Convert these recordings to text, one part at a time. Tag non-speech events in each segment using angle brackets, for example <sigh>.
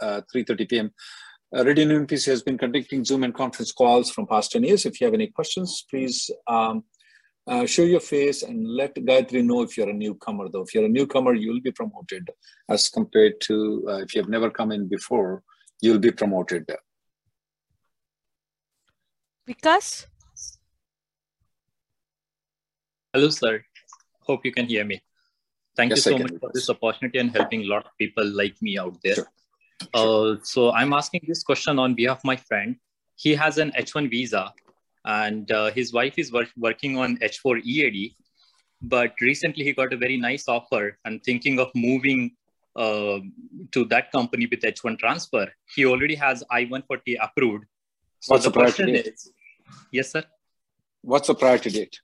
uh, 3.30 p.m. Uh, Reddy Neumann PC has been conducting Zoom and conference calls from past 10 years. If you have any questions, please um, uh, show your face and let Gayatri know if you're a newcomer. Though, if you're a newcomer, you'll be promoted as compared to uh, if you have never come in before, you'll be promoted. Vikas? Hello, sir. Hope you can hear me. Thank Yes, you so much for this opportunity and helping a lot of people like me out there. Sure. Uh, so I'm asking this question on behalf of my friend. He has an H1 visa and uh, his wife is work- working on H4 EAD. But recently he got a very nice offer and thinking of moving uh, to that company with H1 transfer. He already has I-140 approved. So What's the the priority question date? is, yes, sir. What's the priority date?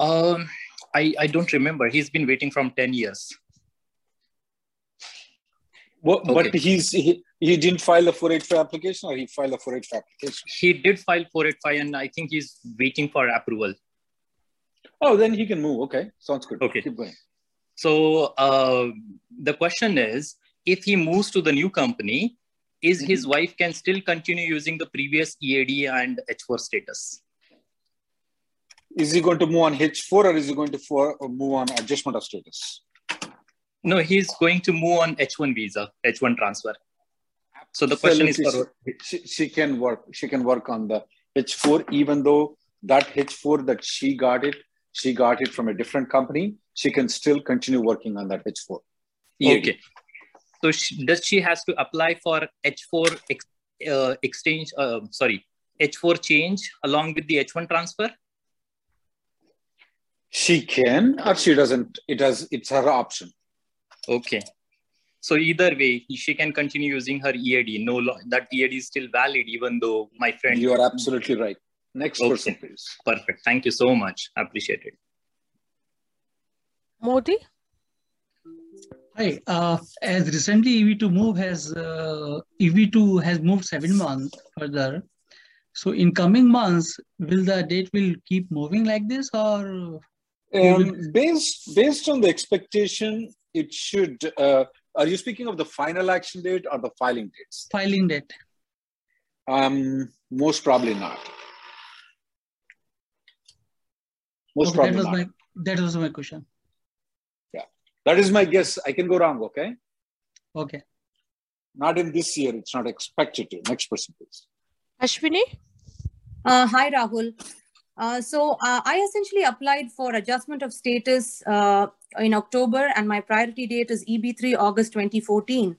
Um, I, I don't remember. He's been waiting from 10 years. What, But he's he, he didn't file a 485 application or he filed a 485 application? He did file 485 and I think he's waiting for approval. Oh, then he can move. Okay, sounds good. Okay. Keep going. So uh, the question is, if he moves to the new company, is Mm-hmm. his wife can still continue using the previous EAD and H4 status? Is he going to move on H4 or is he going to for, move on adjustment of status? No, he's going to move on H1 visa, H1 transfer. So the question is for she, she can work she can work on the h4 even though that h4 that she got it she got it from a different company she can still continue working on that h4 EAD. okay. So she, does she has to apply for H4 ex, uh, exchange? Uh, sorry, H4 change along with the H1 transfer? she can or she doesn't it has it's her option Okay. So either way, she can continue using her EAD. No, that EAD is still valid, even though my friend. you are absolutely right next Okay. person please Perfect. Thank you so much. Appreciate it. Modi? Hi. Uh, as recently EB2 move has uh, EB2 has moved seven months further. So in coming months, will the date will keep moving like this, or um, based based on the expectation it should uh, are you speaking of the final action date or the filing dates filing date? um most probably not most Okay, that probably was not. my that was my question. Yeah, that is my guess. I can go wrong, okay? Okay. Not in this year. It's not expected to. Next person, please. Ashwini? Uh, hi, Rahul. Uh, so uh, I essentially applied for adjustment of status uh, in October, and my priority date is EB3 August 2014.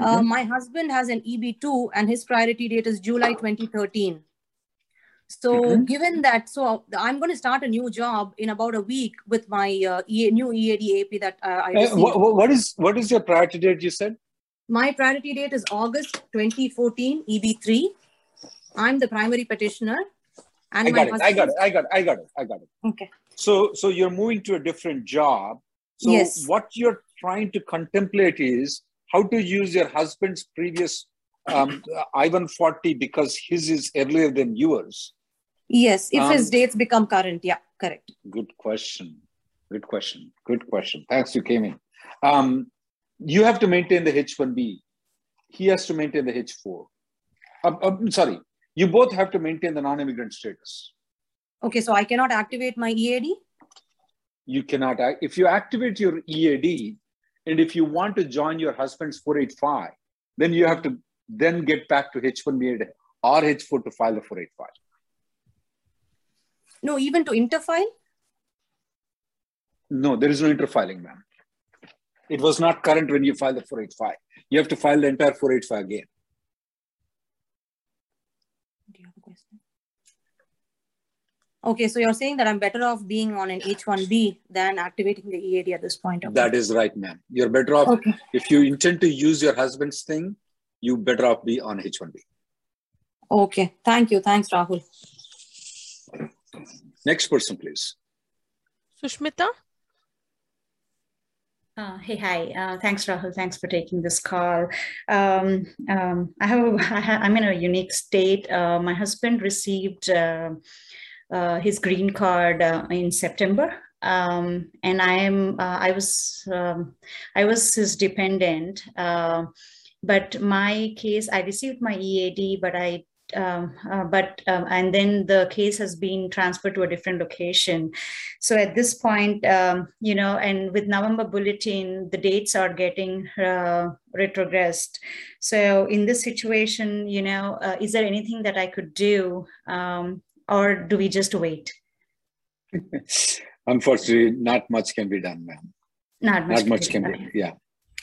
Uh, Mhm. my husband has an EB2, and his priority date is July 2013. So, Mhm. given that, so I'm going to start a new job in about a week with my uh, EA, new EAD AP that uh, I Uh, received. wha- wha- what is what is your priority date? You said My priority date is August 2014 EB3. I'm the primary petitioner. And I got it. I got it. I got it. I got it. I got it. Okay. So so you're moving to a different job. So Yes. what you're trying to contemplate is how to use your husband's previous um, I-140 because his is earlier than yours. Yes, if his Um, dates become current. Yeah, correct. Good question. Good question. Good question. Thanks, you came in. Um, you have to maintain the H1B. He has to maintain the H4. Um, um, sorry, you both have to maintain the non-immigrant status. Okay, so I cannot activate my EAD? You cannot, if you activate your EAD, and if you want to join your husband's 485, then you have to then get back to H1B or H4 to file the 485. No, even to interfile? No, there is no interfiling, ma'am. It was not current when you filed the 485. You have to file the entire 485 again. Do you have a question? Okay, so you're saying that I'm better off being on an H1B than activating the EAD at this point. Okay. That is right, ma'am. You're better off Okay. if you intend to use your husband's thing. You better off be on H1B. Okay, thank you. Thanks, Rahul. Next person, please. Sushmita? Uh, hey, hi. Uh, thanks, Rahul. Thanks for taking this call. Um, um, I have, a, <laughs> I ha- I'm in a unique state. Uh, my husband received uh, his green card uh, in September, um, and I am. Uh, I was. Um, I was his dependent. Uh, but my case, I received my EAD, but I. Um, uh, but um, and then the case has been transferred to a different location so at this point um, you know and with november bulletin the dates are getting uh, retrogressed so in this situation you know uh, is there anything that i could do um, or do we just wait <laughs> Unfortunately, not much can be done, ma'am. not much Not much can okay. be. Yeah.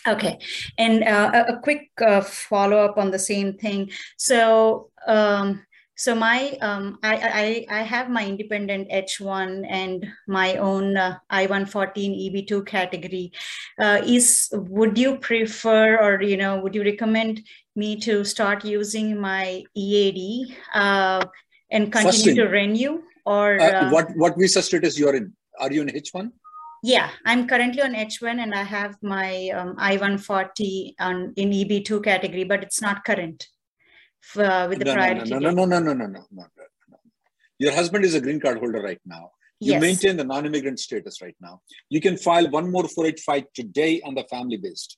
Okay, and uh, a, a quick uh, follow up on the same thing. So, um, so my um, I, I I have my independent H1 and my own uh, I-140 EB2 category. Uh, is would you prefer or you know would you recommend me to start using my EAD uh, and continue thing- to renew or Uh, uh, what what visa status you're in? Are you in H1? yeah, I'm currently on H1 and I have my um, I-140 on in EB2 category, but it's not current f- uh, with the no, priority. no, no, no, no, no, no, no, no, no. Your husband is a green card holder right now. You Yes. maintain the non-immigrant status right now. You can file one more 485 today on the family based.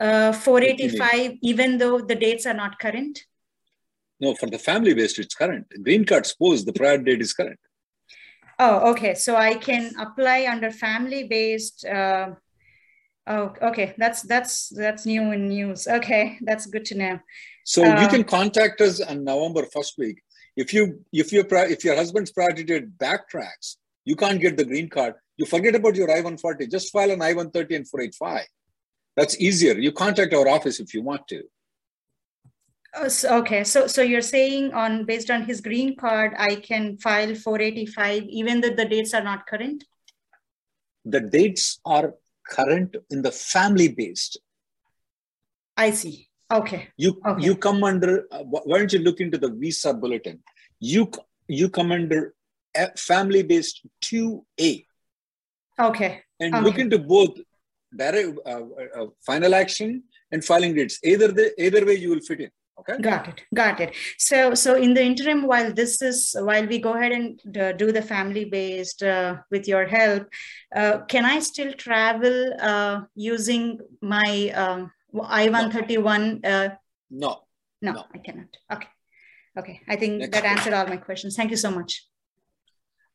Uh, 485, even though the dates are not current. No, for the family based, it's current. Green card suppose the prior date is current. Oh, okay. So I can apply under family based. Uh, oh, okay. That's that's that's new in news. Okay, that's good to know. So you Uh, can contact us on November first week. If you if your if your husband's priority date backtracks, you can't get the green card. You forget about your I-140. Just file an I-130 and 485. That's easier. You contact our office if you want to. Oh, so- okay. So so you're saying on based on his green card, I can file 485 even though the dates are not current. The dates are current in the family based. I see. Okay. You Okay. you come under. Uh, why don't you look into the visa bulletin? You you come under family based two A Okay. and look into both direct uh, uh, final action and filing dates. Either the either way you will fit in. Okay. Got it. Got it. So so in the interim, while this is while we go ahead and uh, do the family based uh, with your help, uh, can I still travel uh, using my um, I-131? Uh, No. no, No. I cannot. Okay. Okay. I think Next that question. answered all my questions. Thank you so much.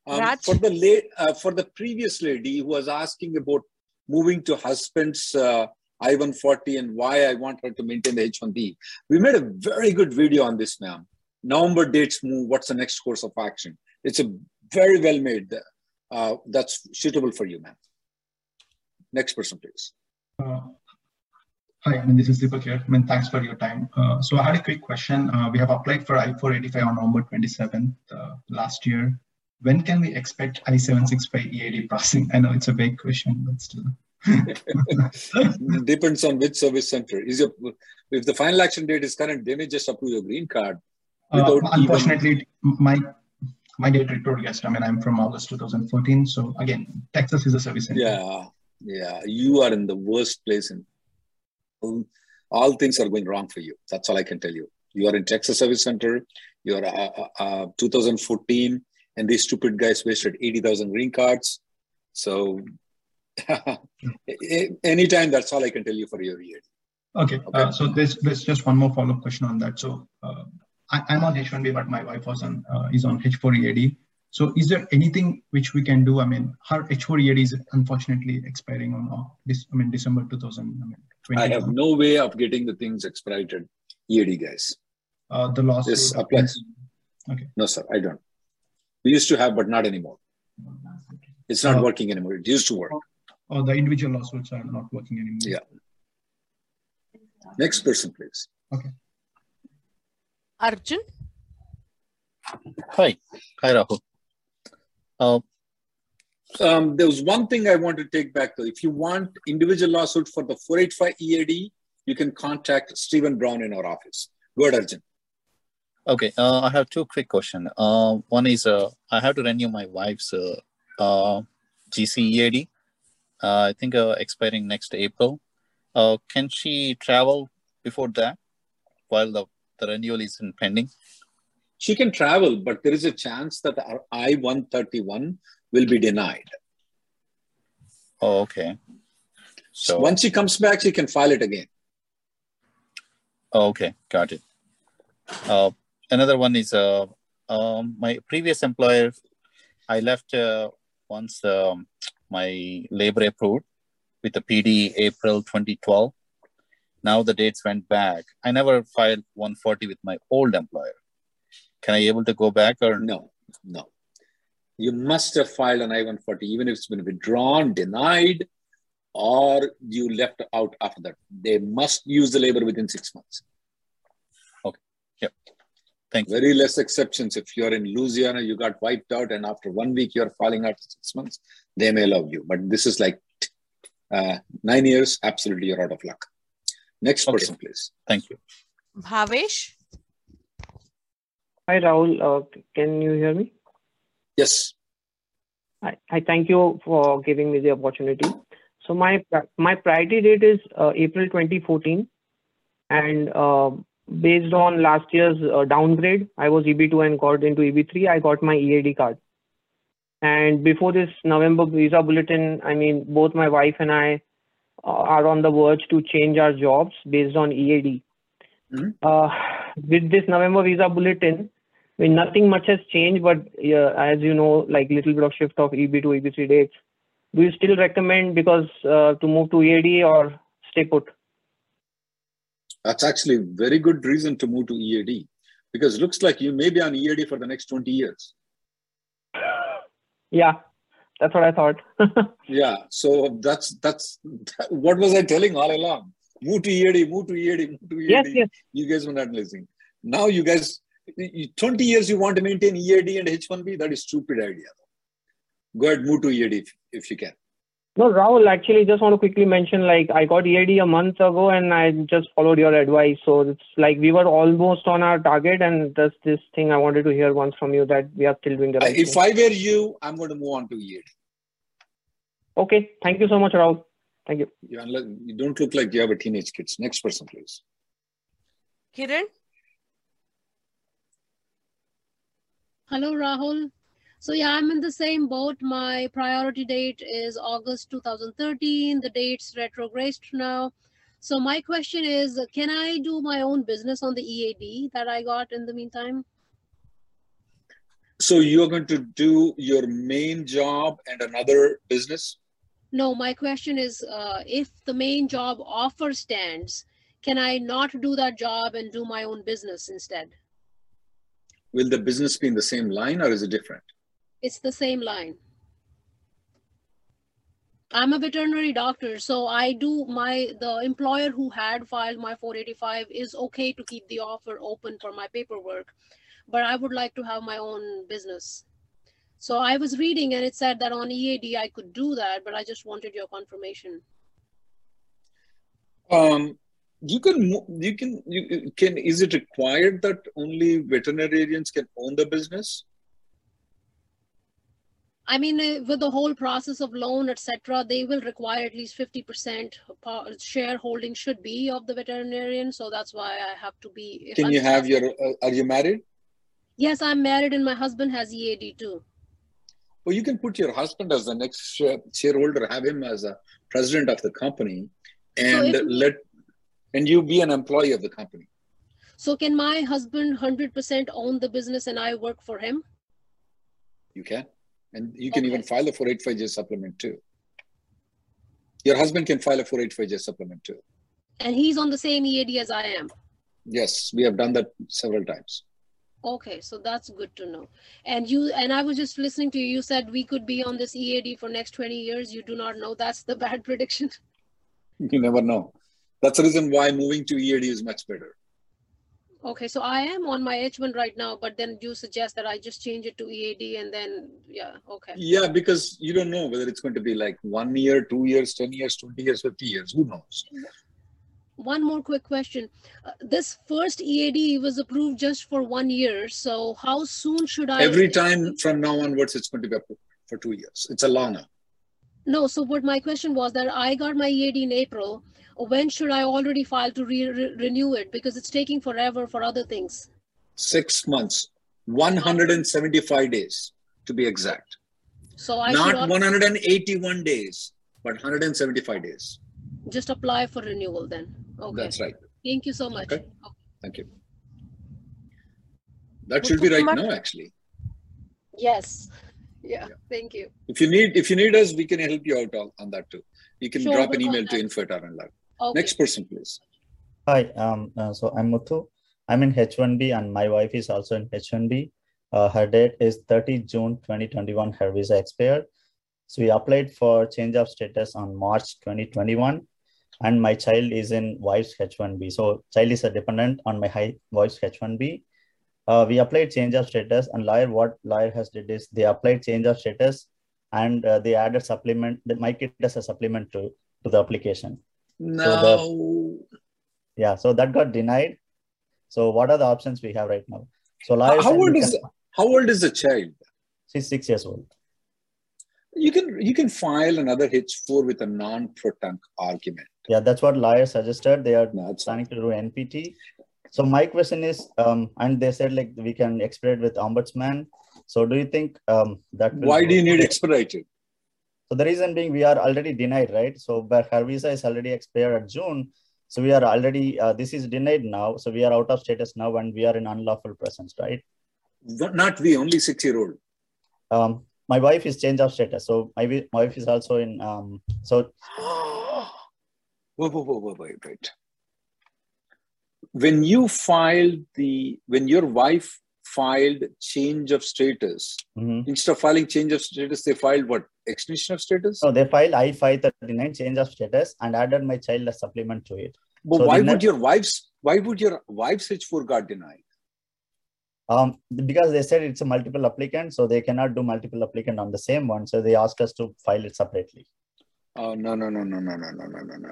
Um, Raj? for the late, uh, for the previous lady who was asking about moving to husband's uh, I-140 and why I want her to maintain the H-1B, we made a very good video on this, ma'am. November dates move. What's the next course of action? It's a very well made. Uh, that's suitable for you, ma'am. Next person, please. Uh, Hi, I mean, this is Deepak here. I mean, thanks for your time. Uh, so I had a quick question. Uh, we have applied for I-485 on November 27th uh, last year. When can we expect I-765 EAD passing? I know it's a big question, but still. <laughs> Depends on which service center. Is your if the final action date is current, they may just approve your green card. Uh, Without even- unfortunately, my my date retrogressed. I mean, I'm from August 2014. So again, Texas is a service center. Yeah, yeah. You are in the worst place, and all, all things are going wrong for you. That's all I can tell you. You are in Texas Service Center. You are uh, uh, uh, 2014, and these stupid guys wasted 80,000 green cards. So, <laughs> anytime, that's all I can tell you for your year. Okay. Okay. Uh, so there's there's just one more follow-up question on that. So uh, I, I'm on H1B, but my wife was on uh, is on H4 EAD. So is there anything which we can do? I mean, her H4 EAD is unfortunately expiring on uh, this. I mean, December 2000. I mean, I have no way of getting the things expedited. EAD guys. Uh, the lawsuit. This applies. Okay. No, sir, I don't. We used to have, but not anymore. It's not Uh, working anymore. It used to work. Oh, the individual lawsuits are not working anymore. Yeah. Next person, please. Okay. Arjun. Hi. Hi, Rahul. Uh, Um, there was one thing I want to take back though. If you want individual lawsuit for the 485 EAD, you can contact Stephen Brown in our office. Go ahead, Arjun. okay. Uh, I have two quick questions. Uh, one is uh, I have to renew my wife's uh, uh, GCEAD. Uh, I think uh, expiring next April. Uh, can she travel before that while the, the renewal is in pending? She can travel, but there is a chance that our I-131 will be denied. Oh, okay. So, Once she comes back, she can file it again. oh, okay. Got it. Uh, another one is uh, um, my previous employer. I left uh, once um, my labor approved with the PD April 2012. Now the dates went back. I never filed 140 with my old employer. Can I able to go back or No, no. You must have filed an I-140, even if it's been withdrawn, denied, or you left out after that. They must use the labor within six months. Thank you. Very less exceptions. If you're in Louisiana, you got wiped out, and after one week you're filing out six months, they may allow you. But this is like uh, nine years, absolutely you're out of luck. Next Okay. person, please. Thank you. Bhavesh. Hi, Rahul. Uh, can you hear me? Yes. I, I thank you for giving me the opportunity. So my my priority date is uh, April 2014, and uh, based on last year's uh, downgrade, I was EB2 and got into EB3. I got my EAD card. And before this November visa bulletin, I mean, both my wife and I uh, are on the verge to change our jobs based on EAD. Mhm. Uh, with this November visa bulletin, I mean, nothing much has changed, but uh, as you know, like little bit of shift of EB to EB3 dates. Do you still recommend because uh, to move to EAD or stay put? That's actually a very good reason to move to EAD because it looks like you may be on EAD for the next 20 years. Yeah, that's what I thought. <laughs> Yeah. So that's that's what was I telling all along? Move to EAD, move to EAD, move to EAD. yes, yes. You guys were not listening. Now you guys, 20 years you want to maintain EAD and H1B, that is stupid idea. Go ahead, move to EAD if, if you can. No, Rahul, actually, just want to quickly mention like I got EAD a month ago and I just followed your advice. So it's like we were almost on our target, and that's this thing I wanted to hear once from you that we are still doing the I- right if thing. I were you, I'm going to move on to EAD. Okay, thank you so much, Rahul. Thank you. You, unless, you don't look like you have a teenage kids. Next person, please. Kiran. Hello, Rahul. So yeah, I'm in the same boat. My priority date is August 2013. The date's retrogressed now. So my question is, can I do my own business on the EAD that I got in the meantime? So you're going to do your main job and another business? No, my question is, uh, if the main job offer stands, can I not do that job and do my own business instead? Will the business be in the same line or is it different? It's the same line. I'm a veterinary doctor, so I do my the employer who had filed my 485 is okay to keep the offer open for my paperwork, but I would like to have my own business. So I was reading and it said that on EAD I could do that, but I just wanted your confirmation. Um, you can, you can, you can, is it required that only veterinarians can own the business? I mean, uh, with the whole process of loan, etc., they will require at least 50% shareholding should be of the veterinarian. So that's why I have to be. Can I'm you have your, uh, are you married? Yes, I'm married and my husband has EAD too. Well, you can put your husband as the next shareholder, have him as a president of the company and if let, and you be an employee of the company. So can my husband 100% own the business and I work for him? You can. And you can even file a 485J supplement too. Your husband can file a 485J supplement too. And he's on the same EAD as I am. Yes, we have done that several times. Okay, so that's good to know. And you and I was just listening to you. You said we could be on this EAD for next 20 years. You do not know that's the <laughs> bad prediction. You never know. That's the reason why moving to EAD is much better. Okay, so I am on my H1 right now, but then you suggest that I just change it to EAD and then yeah, okay. Yeah, because you don't know whether it's going to be like one year, two years, 10 years, 20 years, 50 years. Who knows? One more quick question. Uh, this first EAD was approved just for one year. So how soon should I? Every time from now onwards, it's going to be approved for two years. It's a longer. No, so what my question was that I got my EAD in April. When should I already file to re re renew it? Because it's taking forever for other things. Six months, 175 days to be exact. So I Not should 181 days, but 175 days. just apply for renewal then. Okay. That's right. Thank you so much. Okay. Thank you. That should be right now, actually. Yes. Yeah. Thank you. If you need, if you need us, we can help you out on, on that too. You can Sure, drop an email to contact. info at RNLab. Okay. Next person, please. Hi, um, uh, so I'm Muthu. I'm in H1B and my wife is also in H1B. Uh, her date is 30 June 2021. Her visa expired. So we applied for change of status on March 2021 and my child is in wife's H1B. So child is a dependent on my high wife's H1B. Uh, we applied change of status and lawyer, what lawyer has did is they applied change of status and uh, they added supplement, they might it as a supplement to, to the application. No. Yeah, so that got denied. So what are the options we have right now? So How, lawyers how old is can- how old is the child? she's six years old. You can you can file another H4 with a nunc pro tunc argument. Yeah, that's what lawyers suggested. They are planning to do NPT. So my question is, um, and they said like we can expedite with ombudsman. So do you think um, that? Why do you need expedited? So the reason being we are already denied, right? So but her visa is already expired at June. So we are already uh, this is denied now. So we are out of status now, and we are in unlawful presence, right? Not we, only six-year-old. Um, my wife is change of status, so my, my wife is also in. Um, so <gasps> Wait, wait, wait, wait, wait, wait. When you filed the, when your wife filed change of status, Mhm. instead of filing change of status, they filed what? Extension of status? So they filed I five thirty nine change of status and added my child as supplement to it. But So why would that- your wife's, why would your wife's H4 got denied? Um, because they said it's a multiple applicant, so they cannot do multiple applicant on the same one. So they asked us to file it separately. Oh, no, no, no, no, no, no, no, no, no, no.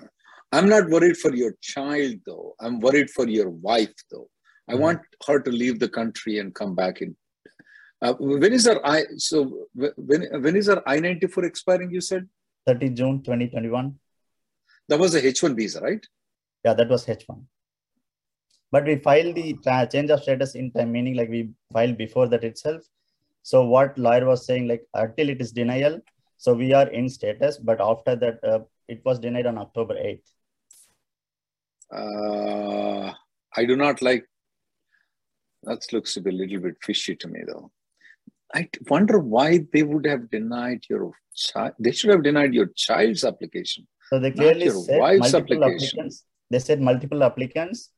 I'm not worried for your child, though. I'm worried for your wife, though. I Mhm. want her to leave the country and come back in. Uh, when is her I? So wh- when when is her I ninety four expiring? You said 30 June 2021. that was a H one visa, right? Yeah, that was H1. But we filed the tra- change of status in time, meaning like we filed before that itself. So what lawyer was saying, like until it is denial, so we are in status, but after that, uh, it was denied on October 8th. Uh, I do not like. That looks to be a little bit fishy to me, though. I wonder why they would have denied your child. They should have denied your child's application. So they clearly said multiple applicants. They said multiple applicants,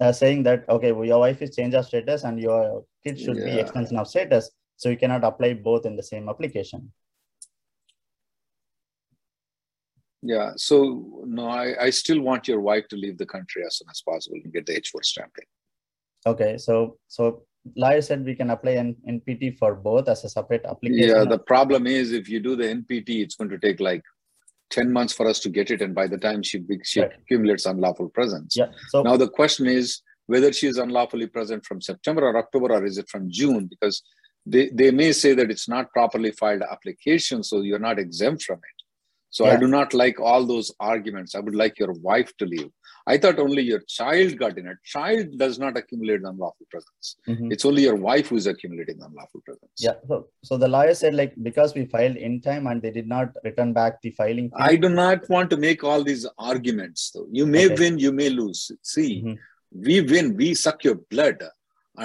uh, saying that okay, well, your wife is change of status and your kid should be extension of status, so you cannot apply both in the same application. Yeah. So no, I, I still want your wife to leave the country as soon as possible and get the H4 stamping. Okay, so so lawyer said we can apply an NPT for both as a separate application. Yeah. The problem is if you do the NPT, it's going to take like 10 months for us to get it. And by the time she, she Right. accumulates unlawful presence. yeah. So Now the question is whether she is unlawfully present from September or October or is it from June? Because they, they may say that it's not properly filed application, so you're not exempt from it. So I do not like all those arguments. I would like your wife to leave. I thought only your child got in it. Child does not accumulate unlawful presence. Mhm. It's only your wife who is accumulating unlawful presence. yeah, so, so the lawyer said like because we filed in time and they did not return back the filing. fee- I do not want to make all these arguments though. You may Okay. win, you may lose. See, Mhm. we win, we suck your blood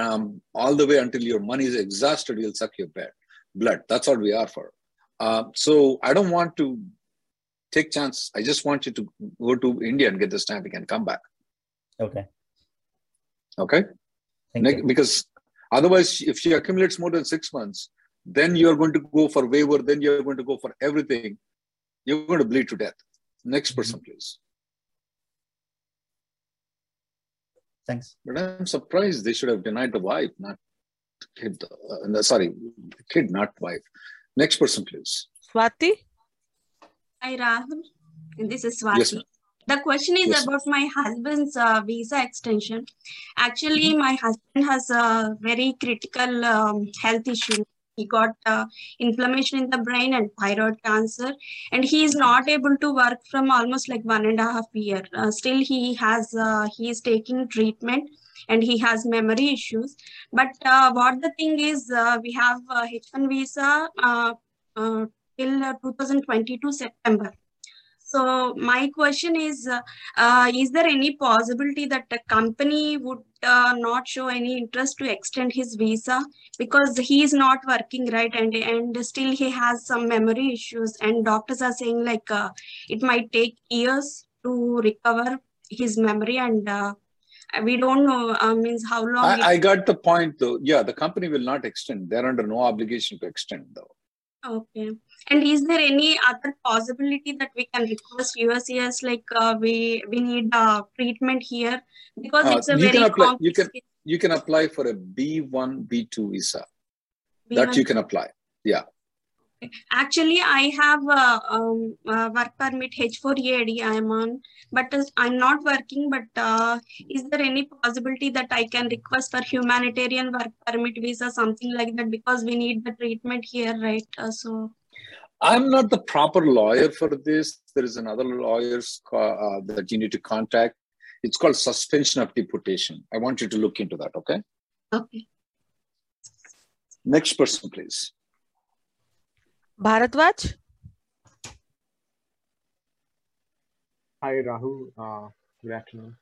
um, all the way until your money is exhausted, we'll suck your blood. blood. That's what we are for. Uh, so I don't want to take chance. I just want you to go to India and get the stamping and come back. Okay. Okay. Ne- because otherwise, if she accumulates more than six months, then you're going to go for waiver, then you're going to go for everything. You're going to bleed to death. Next person, please. Thanks. But I'm surprised they should have denied the wife, not kid. Uh, sorry, kid, not wife. Next person, please. Swati? Hi, Rahul. This is Swati. Yes. The question is Yes. about my husband's uh, visa extension. Actually, my husband has a very critical um, health issue. He got uh, inflammation in the brain and thyroid cancer, and he is not able to work from almost like one and a half year. Uh, still, he has uh, he is taking treatment, and he has memory issues. But uh, what the thing is, uh, we have uh, H1 visa uh, uh, till uh, 2022 September. So my question is, uh, uh, is there any possibility that the company would uh, not show any interest to extend his visa because he is not working right and and still he has some memory issues and doctors are saying like uh, it might take years to recover his memory and uh, we don't know uh, means how long. I, I got the point though. Yeah, the company will not extend. They're under no obligation to extend though. Okay. And is there any other possibility that we can request USCS like uh, we we need uh, treatment here because Uh, it's a you very can apply. You can you can apply for a B one B two visa. That B1. you can apply. Yeah. Actually, I have uh, um, uh, work permit H4EAD I am on, but uh, I'm not working. But uh, is there any possibility that I can request for humanitarian work permit visa, something like that? Because we need the treatment here, right? Uh, so I'm not the proper lawyer for this. There is another lawyer uh, that you need to contact. It's called suspension of deportation. I want you to look into that. Okay. okay. Next person, please. Bharadwaj? Hi, Rahul. Uh, good afternoon.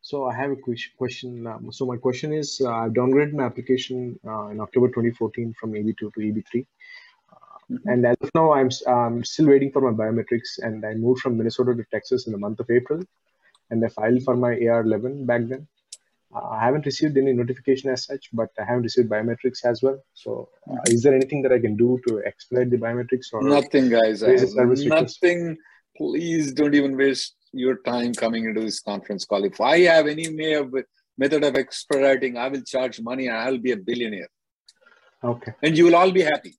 So I have a ques- question. Um, so my question is, uh, I've downgraded my application uh, in October 2014 from EB2 to EB3. Uh, And as of now, I'm, I'm still waiting for my biometrics and I moved from Minnesota to Texas in the month of April. And I filed for my AR11 back then. Uh, I haven't received any notification as such, but I haven't received biometrics as well. So uh, is there anything that I can do to expedite the biometrics or Nothing, guys. I raise a have service request? nothing. Please don't even waste your time coming into this conference call. If I have any way of method of expediting, I will charge money and I'll be a billionaire. Okay. And you will all be happy.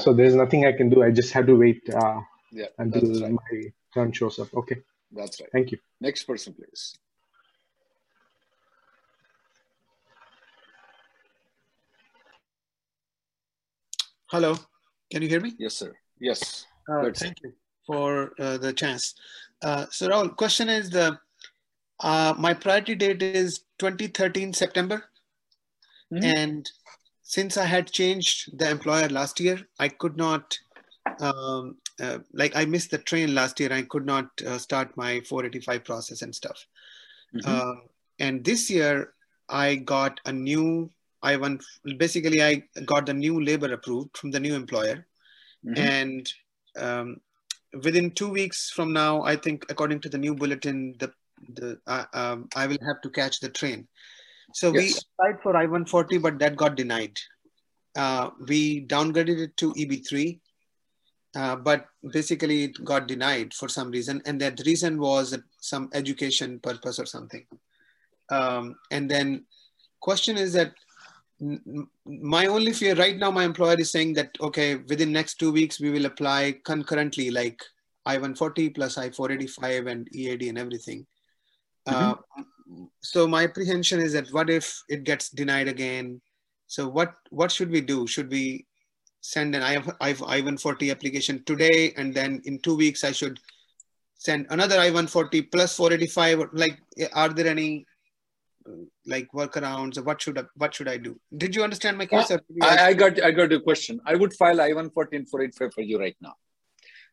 So there's nothing I can do. I just have to wait uh, Yeah, until right. my turn shows up. Okay. That's right. Thank you. Next person, please. Hello, can you hear me? Yes, sir. Yes. Uh, Good, thank you for uh, the chance. Uh, so, Rahul, question is the uh, my priority date is 2013 September, and since I had changed the employer last year, I could not. Um, uh, like I missed the train last year, I could not uh, start my 485 process and stuff. Uh, and this year, I got a new I one. Basically, I got the new labor approved from the new employer, Mhm. and um, within two weeks from now, I think according to the new bulletin, the the uh, um, I will have to catch the train. So we applied for I-140, but that got denied. Uh, we downgraded it to EB3, uh, but basically it got denied for some reason, and that reason was some education purpose or something. Um, and then question is that my only fear right now, my employer is saying that okay, within next two weeks we will apply concurrently, like I-140 plus I-485 and EAD and everything. Uh, so my apprehension is that what if it gets denied again? So what what should we do? Should we send an I- I- I-140 application today, and then in two weeks I should send another I-140 plus 485? Like, are there any like workarounds? Or what should I, what should I do? Did you understand my case? you- I, I got I got your question. I would file I-140 and 485 for you right now.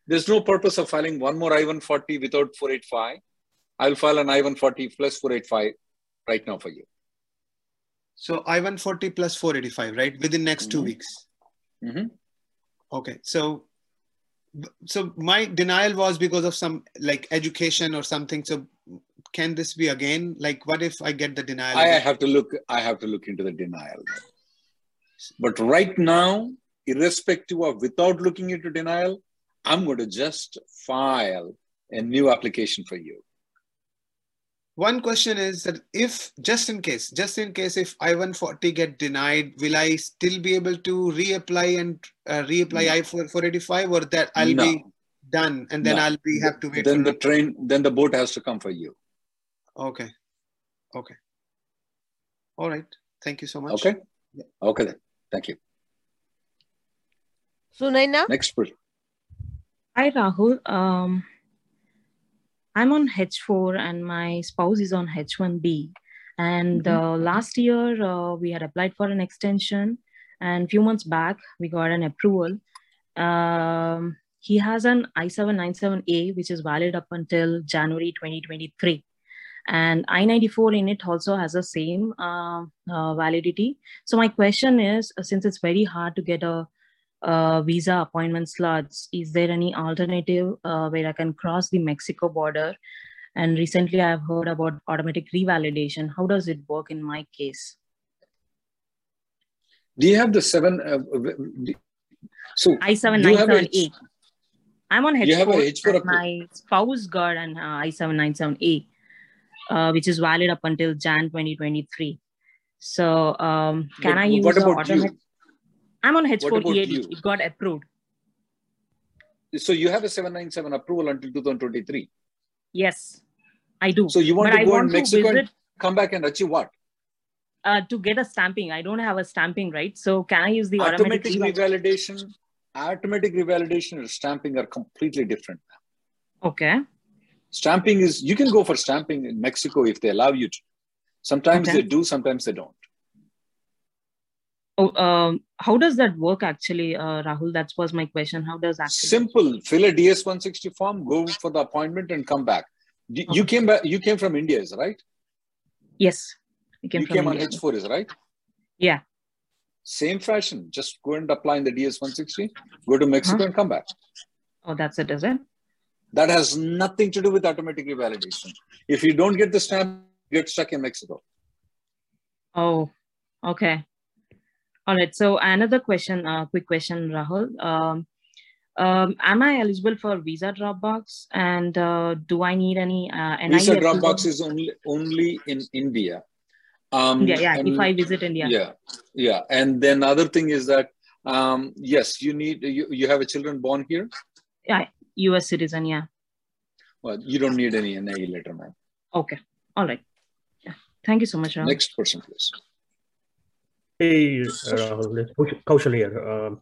There's no purpose of filing one more I-140 without 485. I'll file an I-140 plus 485 right now for you. So I-140 plus 485, right? Within next two weeks. Mhm. Okay. So so my denial was because of some like education or something. So can this be again? Like, what if I get the denial? I have to look. I have to look into the denial. But right now, irrespective of without looking into denial, I'm going to just file a new application for you. One question is that if just in case, just in case if I-140 get denied, will I still be able to reapply and uh, reapply No. I-485 or that I'll No. be done and then No. I'll be have to wait Then for the train, then the boat has to come for you. Okay. Okay. All right. Thank you so much. Okay. Okay then. Thank you. so Sunaina? Next person. Hi, Rahul. Um, I'm on H4 and my spouse is on H1B. And uh, last year, uh, we had applied for an extension, and a few months back, we got an approval. Um, he has an I-797A, which is valid up until January 2023. And I-94 in it also has the same uh, uh, validity. So my question is, uh, since it's very hard to get a uh, visa appointment slots. Is there any alternative uh, where I can cross the Mexico border? And recently I've heard about automatic revalidation. How does it work in my case? Do you have the seven? Uh, so I seven nine have seven a-. I'm on H4. You have a H4 my spouse got an uh, I seven nine seven A, uh, which is valid up until Jan 2023. So um, can But I use what the about you? I'm on H4 EAD. you? It got approved. So you have a 797 approval until 2023. Yes, I do. So you want But to I go in to Mexico visit and come back and achieve what? uh, to get a stamping. I don't have a stamping, right? So can I use the automatic? Automatic revalidation, automatic revalidation and stamping are completely different. Okay. Stamping is you can go for stamping in Mexico if they allow you to. Sometimes Okay. they do, sometimes they don't. Oh, um, how does that work actually, uh, Rahul? That was my question. How does actually? Simple. Fill a DS 160 form, go for the appointment, and come back. You you came back. You came from India, is right? Yes, I came you from came India. on H4, is right? Yeah. Same fashion. Just go and apply in the DS 160. Go to Mexico Huh? and come back. Oh, that's it, is it? That has nothing to do with automatic revalidation. If you don't get the stamp, get stuck in Mexico. Oh, okay. All right. So another question, uh, quick question, Rahul. Um, um, am I eligible for visa Dropbox? And uh, do I need any uh, NIE Visa approval? Dropbox is only only in India. Um, India, yeah. If I visit India. Yeah, yeah. And then other thing is that um, yes, you need you, you have a children born here. Yeah, U.S. citizen. Yeah. Well, you don't need any NIE letter, man. Okay. All right. Yeah. Thank you so much, Rahul. Next person, please. Hey, Kaushal here. Um,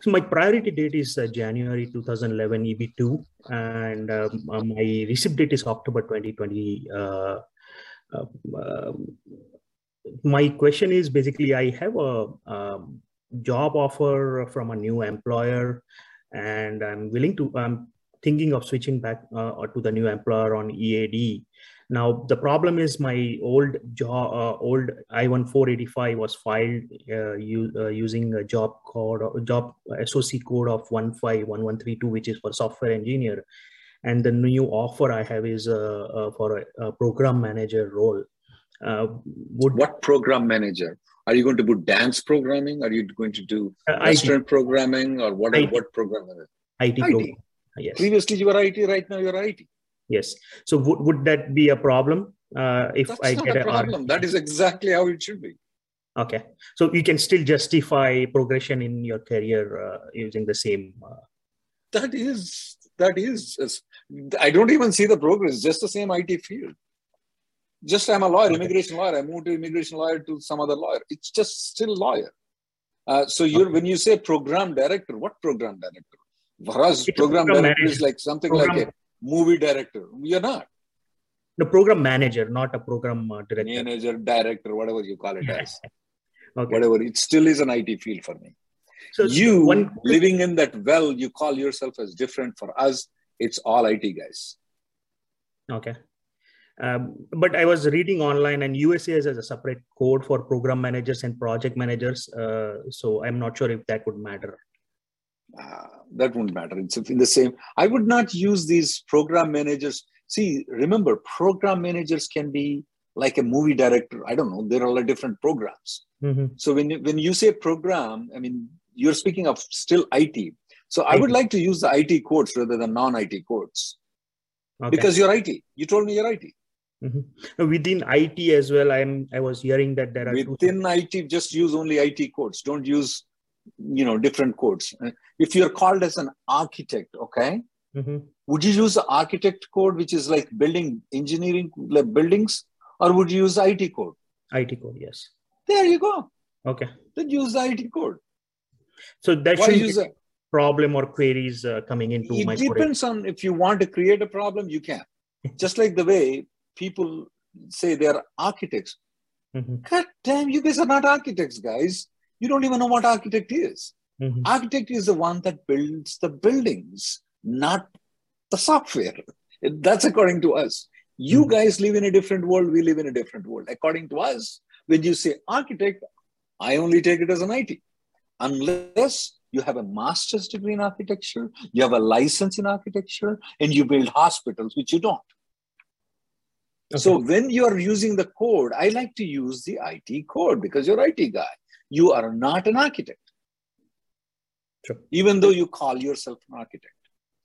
so my priority date is uh, January 2011 EB2, and um, uh, my receipt date is October 2020. Uh, uh, um, my question is basically, I have a um, job offer from a new employer, and I'm willing to. I'm thinking of switching back uh, to the new employer on EAD. Now the problem is my old job, uh, old I-1485 was filed uh, uh, using a job code, or job SOC code of 151132, which is for software engineer, and the new offer I have is uh, uh, for a, a program manager role. Uh, would What program manager? Are you going to do dance programming? Are you going to do restaurant programming or what? IT. What program? manager? IT, program? Yes. Previously, you were IT. Right now, you're IT. Yes. So would, would that be a problem uh, if That's I get a a problem. That is exactly how it should be. Okay. So you can still justify progression in your career uh, using the same. Uh, That is that is. I don't even see the progress. Just the same IT field. Just I'm a lawyer, immigration lawyer. I moved to immigration lawyer to some other lawyer. It's just still lawyer. Uh, so you're when you say program director, what program director? Us, program, program director is like something Program- like a movie director. You're not the program manager, not a program uh, director. manager, director, whatever you call it as. <laughs> Okay. Whatever. It still is an IT field for me. So you one- living in that well, you call yourself as different. For us, it's all IT guys. Okay. Um, but I was reading online, and USA has a separate code for program managers and project managers. Uh, so I'm not sure if that would matter. Uh, that won't matter. It's in the same. I would not use these program managers. See, remember, program managers can be like a movie director. I don't know. There are a lot of different programs. Mm-hmm. So when when you say program, I mean you're speaking of still IT. So I would like to use the IT codes rather than non-IT codes Okay. because you're IT. You told me you're IT. Mhm. Within IT as well, I'm I was hearing that there are two Within IT, just use only IT codes. Don't use you know different codes. Uh, If you're called as an architect, okay, Mhm. would you use the architect code, which is like building engineering like buildings, or would you use IT code? IT code, yes. There you go. Okay. Then use the IT code. So that Why should use a- problem or queries uh, coming into it my code. depends on if you want to create a problem you can <laughs> just like the way people say they're architects Mhm. god damn you guys are not architects guys you don't even know what architect is. Mhm. architect is the one that builds the buildings not the software. That's according to us. You guys live in a different world we live in a different world. According to us when you say architect i only take it as an it unless you have a master's degree in architecture, you have a license in architecture, and you build hospitals, which you don't. So when you are using the code, I like to use the IT code because you're IT guy. You are not an architect. Even though you call yourself an architect.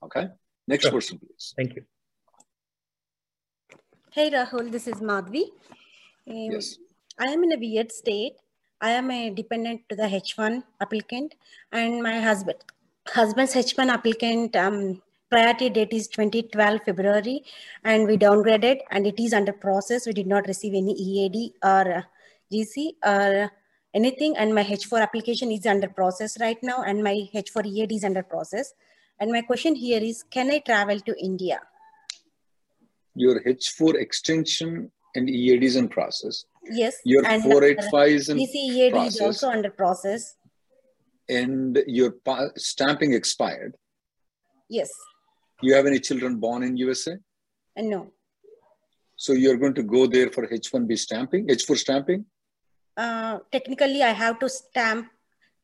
Okay. Next Sure. person, please. Thank you. Hey Rahul, this is Madhvi. Um, Yes. I am in a weird state. I am a dependent to the H1 applicant, and my husband husband's H1 applicant um, priority date is 2012 February, and we downgraded, and it is under process. We did not receive any EAD or uh, GC or anything, and my H4 application is under process right now, and my H4 EAD is under process. And my question here is, can I travel to India? Your H4 extension and EAD is in process. Yes. Your and, 485 is in is process. also under process. and your stamping expired. Yes. You have any children born in USA? And uh, no. So you're going to go there for H1B stamping, H4 stamping? Uh, technically, I have to stamp.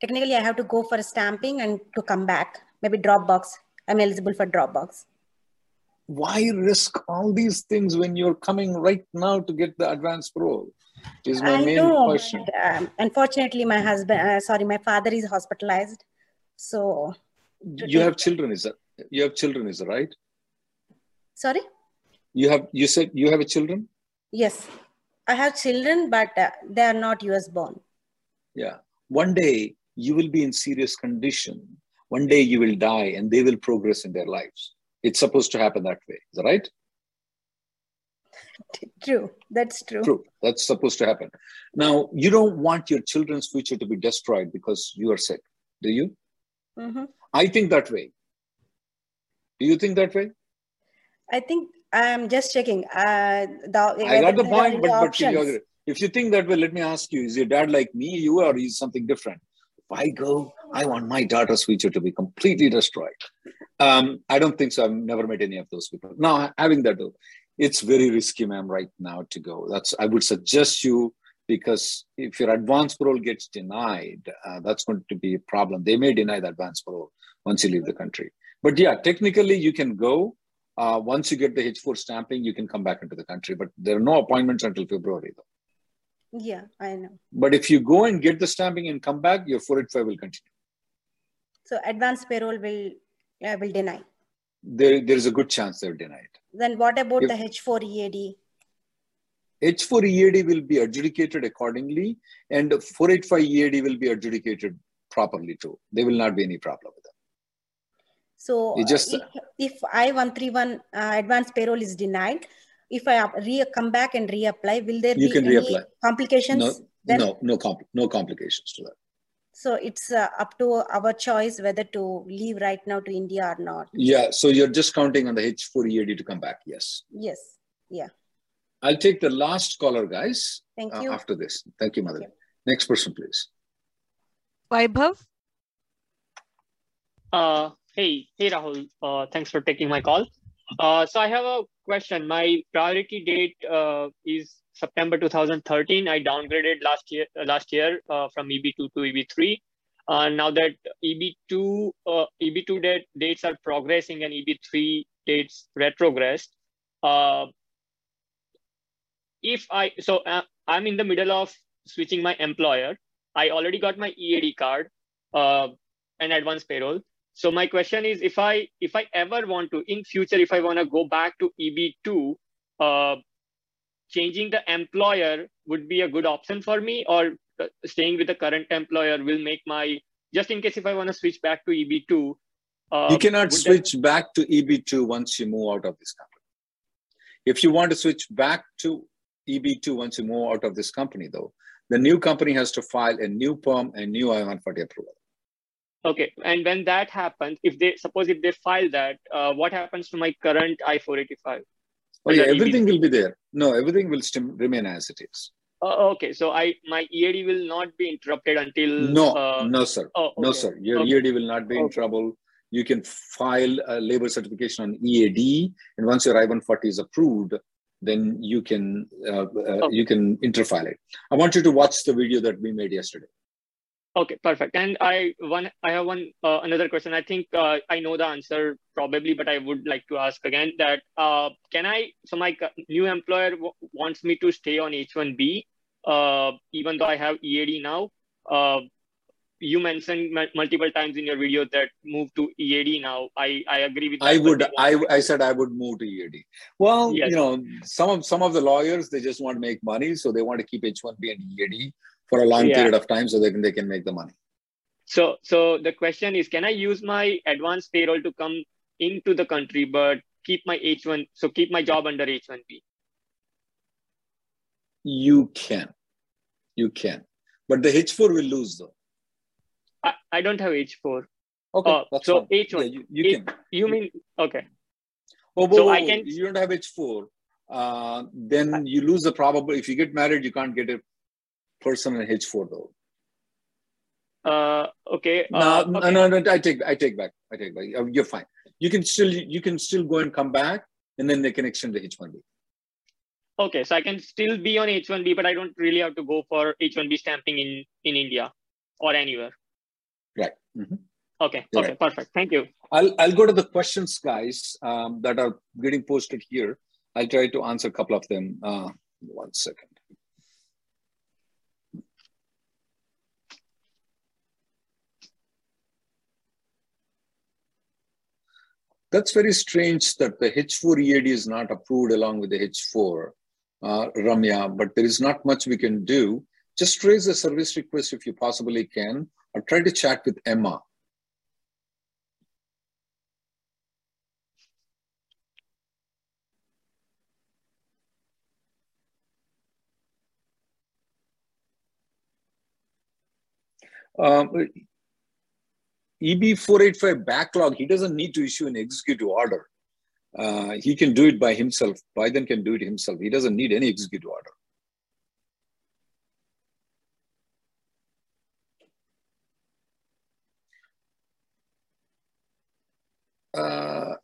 Technically, I have to go for stamping and to come back. Maybe Dropbox. I'm eligible for Dropbox. Why risk all these things when you're coming right now to get the advanced parole? Is my I main know. question. but, um, unfortunately, my husband, uh, sorry, my father is hospitalized. So, You have children, is that? You have children, is that right? sorry? You have. You said you have a children. Yes. I have children, but uh, they are not US born. Yeah. One day you will be in serious condition. One day you will die, and they will progress in their lives. It's supposed to happen that way. Is that right? True. That's true. True. That's supposed to happen. Now, you don't want your children's future to be destroyed because you are sick, do you? Mhm. I think that way. Do you think that way? I think I'm just checking. Uh, the, I got the point, but, but if you think that way, let me ask you: Is your dad like me, you, or is something different? If I go, I want my daughter's future to be completely destroyed. Um, I don't think so. I've never met any of those people. Now, having that though, it's very risky, ma'am, right now to go. That's I would suggest you because if your advance parole gets denied, uh, that's going to be a problem. They may deny the advance parole once you leave the country. But yeah, technically you can go. Uh, once you get the H4 stamping, you can come back into the country. But there are no appointments until February, though. Yeah, I know. But if you go and get the stamping and come back, your 485 will continue. So advanced parole will uh, will deny. There, there is a good chance they'll deny it. Then what about If- the H4 EAD? H4 EAD will be adjudicated accordingly, and 485 EAD will be adjudicated properly too. There will not be any problem. So It just- uh, if, if I-131 uh, advanced parole is denied, if I re come back and reapply, will there You be can any reapply. complications? No, then? no, no, compl- no complications to that. So it's uh, up to our choice whether to leave right now to India or not. Yeah, so you're just counting on the H4 EAD to come back. Yes. Yes. Yeah. I'll take the last caller, guys. Thank uh, you. after this. Thank you, Madhuri. Next person, please. Vaibhav? Uh, hey, hey Rahul. Uh, thanks for taking my call. Uh, so I have a question. My priority date uh, is September 2013. I downgraded last year uh, last year uh, from EB2 to EB3. uh, now that EB2 uh, EB2 date, dates are progressing and EB3 dates retrogressed, if I so I'm in the middle of switching my employer, I already got my EAD card, uh, an advance parole. So my question is, if I if I ever want to in future, if I want to go back to EB2, uh, changing the employer would be a good option for me, or uh, staying with the current employer will make my just in case if I want to switch back to EB2. Uh, you cannot switch that- back to EB2 once you move out of this company. If you want to switch back to EB2 once you move out of this company, though, the new company has to file a new perm and new I-140 approval. Okay, and when that happens, if they suppose if they file that, uh, what happens to my current I-485? Oh yeah, Under EB3? everything will be there. No, everything will remain as it is. Uh, okay, so I my EAD will not be interrupted until No, uh, no, sir. Oh, No, sir. Your Okay. EAD will not be in Okay. trouble. You can file a labor certification on EAD, and once your I-140 is approved, then you can uh, uh, you can interfile it. I want you to watch the video that we made yesterday. Okay, perfect. And I one I have one uh, another question. I think uh, I know the answer probably, but I would like to ask again that uh, can I? So my new employer wants me to stay on H1B, uh, even though I have EAD now. You mentioned m- multiple times in your video that move to EAD now. I I agree with. I would I, I said I would move to EAD. Well, Yes. you know, some of some of the lawyers they just want to make money, so they want to keep H1B and EAD for a long Yeah. period of time so they can they can make the money. So, so the question is, can I use my advance parole to come into the country, but keep my H1, so keep my job under H1B? You can. You can. But the H4 will lose though. I, I don't have H4. Okay, Uh, that's so fine. H1. Yeah, you, you H- can. You mean, okay. Oh, whoa, So whoa, I can- You don't have H4. Uh, then you lose the probability. If you get married, you can't get a person in H4 though. Uh, okay. No, uh, no, okay. no, no, I take, I take back. I take back. Uh, You're fine. You can still, you can still go and come back, and then they can extend the H1B. Okay, so I can still be on H1B, but I don't really have to go for H1B stamping in, in India or anywhere. Mhm. Okay, You're okay, right. perfect. Thank you. I'll, I'll go to the questions, guys, um, that are getting posted here. I'll try to answer a couple of them. Uh, one second. That's very strange that the H4 EAD is not approved along with the H4, uh, Ramya, but there is not much we can do. Just raise a service request if you possibly can, or try to chat with Emma. Um, EB 485 backlog, he doesn't need to issue an executive order. Uh, he can do it by himself. Biden can do it himself. He doesn't need any executive order. Uh,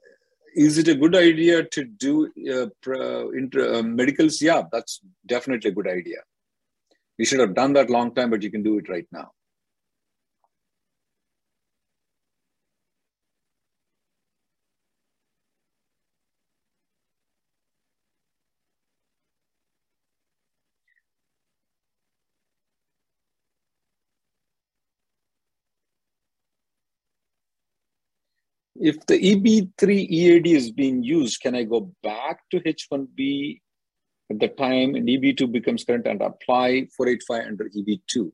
is it a good idea to do uh, pro- inter, uh, medicals? Yeah, that's definitely a good idea. We should have done that long time, but you can do it right now. If the EB3 EAD is being used, can I go back to H1B at the time and EB2 becomes current and apply 485 under EB2?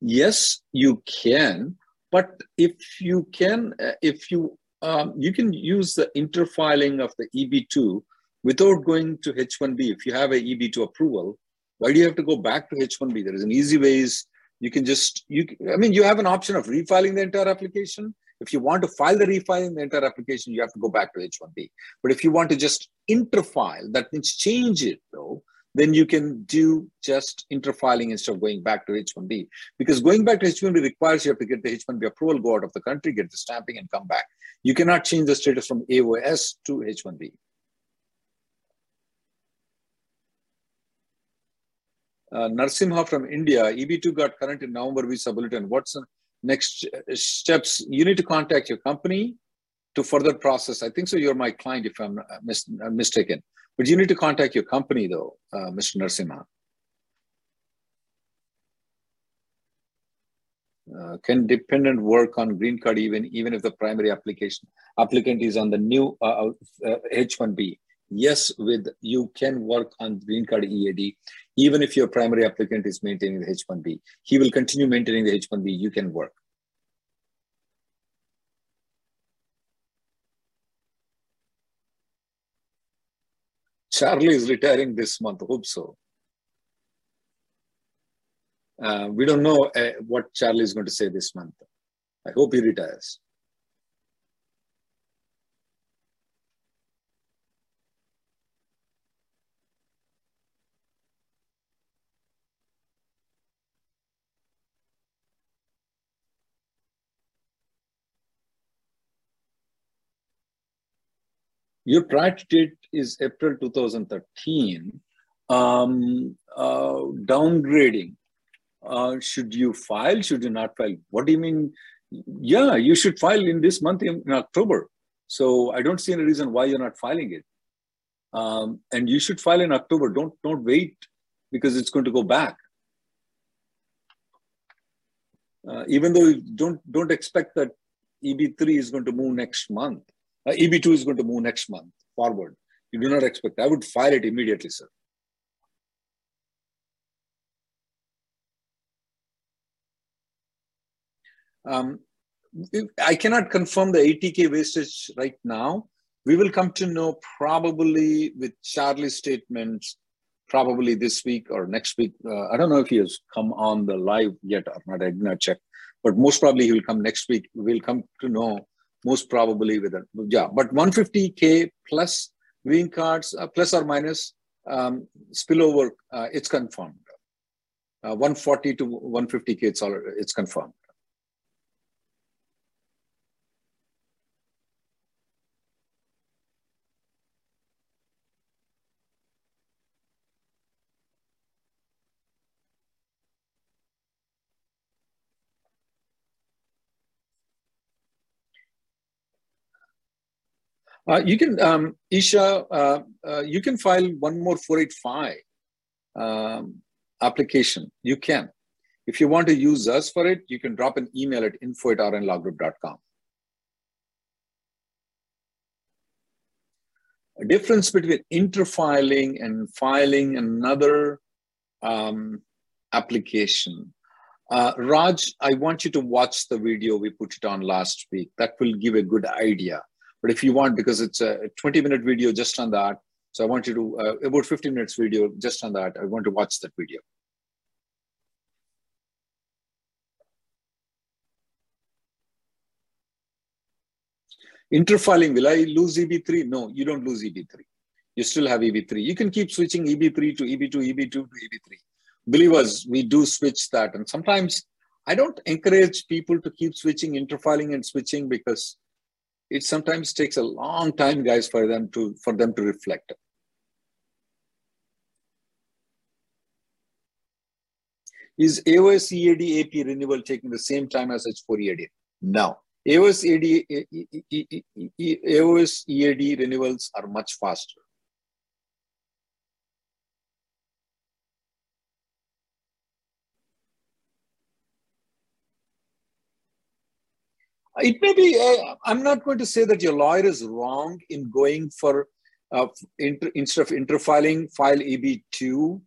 Yes, you can, but if you can, uh, if you um, you can use the interfiling of the EB2 without going to H1B. If you have a EB2 approval, why do you have to go back to H1B? There is an easy ways. You can just you. I mean, you have an option of refiling the entire application. If you want to file the refiling in the entire application, you have to go back to H1B. But if you want to just interfile, that means change it though, then you can do just interfiling instead of going back to H1B. Because going back to H1B requires you have to get the H1B approval, go out of the country, get the stamping, and come back. You cannot change the status from AOS to H1B. Uh, Narsimha from India, EB2 got current in November visa bulletin. What's next steps, you need to contact your company to further process. I think so. You're my client, if I'm mis- mistaken. But you need to contact your company, though, uh, Mr. Narasimha. Uh, can dependent work on green card even even if the primary application applicant is on the new uh, uh, H1B? Yes, with you can work on green card EAD even if your primary applicant is maintaining the H1B. He will continue maintaining the H1B. You can work. Charlie is retiring this month. Hope so. Uh, we don't know uh, what Charlie is going to say this month. I hope he retires. Your priority date is April 2013. Um, uh, downgrading. Uh, should you file? Should you not file? What do you mean? Yeah, you should file in this month in, in October. So I don't see any reason why you're not filing it. Um, and you should file in October. Don't don't wait because it's going to go back. Uh, even though you don't don't expect that EB3 is going to move next month. Uh, EB2 is going to move next month forward. You do not expect. I would file it immediately, sir. Um, I cannot confirm the 80K wastage right now. We will come to know probably with Charlie's statements, probably this week or next week. Uh, I don't know if he has come on the live yet or not. I did not check, but most probably he will come next week. We'll come to know most probably with it. Yeah, but 150K plus green cards, uh, plus or minus um, spillover, uh, it's confirmed. Uh, 140 to 150K, it's, all, it's confirmed. Uh, you can, um, Isha, uh, uh, you can file one more 485 um, application. You can. If you want to use us for it, you can drop an email at info at rnlawgroup.com. A difference between interfiling and filing another um, application. Uh, Raj, I want you to watch the video we put it on last week. That will give a good idea but if you want, because it's a 20 minute video just on that, so I want you to, uh, about 15 minutes video just on that, I want to watch that video. Interfiling, will I lose EB3? No, you don't lose EB3. You still have EB3. You can keep switching EB3 to EB2, EB2 to EB3. Believe us, we do switch that. And sometimes I don't encourage people to keep switching, interfiling and switching because it sometimes takes a long time, guys, for them to for them to reflect. Is AOS EAD AP renewal taking the same time as H4 EAD? No. AOS EAD, AOS EAD renewals are much faster. It may be, uh, I'm not going to say that your lawyer is wrong in going for, uh, inter, instead of interfiling, file EB2.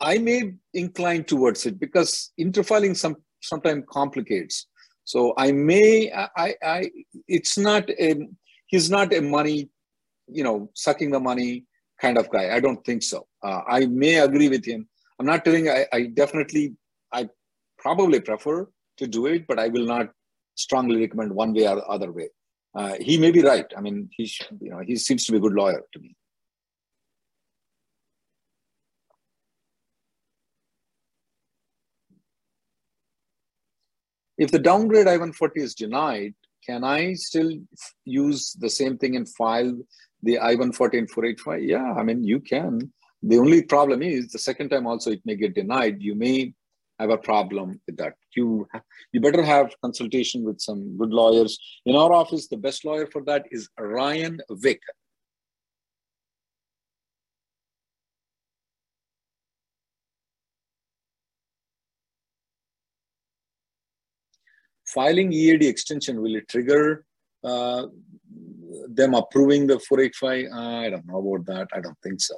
I may incline towards it because interfiling some sometimes complicates. So I may, I, I, it's not a, he's not a money, you know, sucking the money kind of guy. I don't think so. Uh, I may agree with him. I'm not telling, I, I definitely, I probably prefer to do it, but I will not strongly recommend one way or the other way. Uh, he may be right. I mean, he you know he seems to be a good lawyer to me. If the downgrade I-140 is denied, can I still use the same thing and file the I-140 and 485? Yeah, I mean, you can. The only problem is the second time also it may get denied. You may have a problem with that. You you better have consultation with some good lawyers. In our office, the best lawyer for that is Ryan Vick. Filing EAD extension will it trigger uh, them approving the 485? I don't know about that. I don't think so.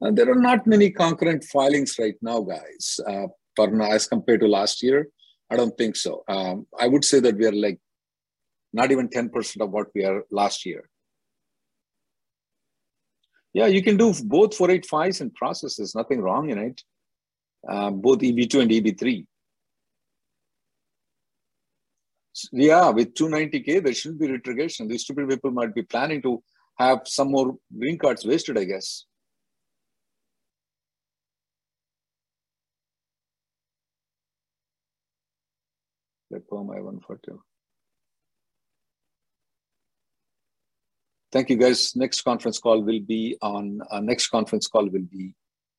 And there are not many concurrent filings right now, guys, uh, as compared to last year. I don't think so. Um, I would say that we are like not even 10% of what we are last year. Yeah, you can do both 485s and processes, nothing wrong in it. Uh, both EB2 and EB3. Yeah, with 290K, there shouldn't be retrogression. These stupid people might be planning to have some more green cards wasted, I guess. Perm I-142. Thank you, guys. Next conference call will be on, uh, next conference call will be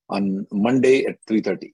on Monday at 3.30.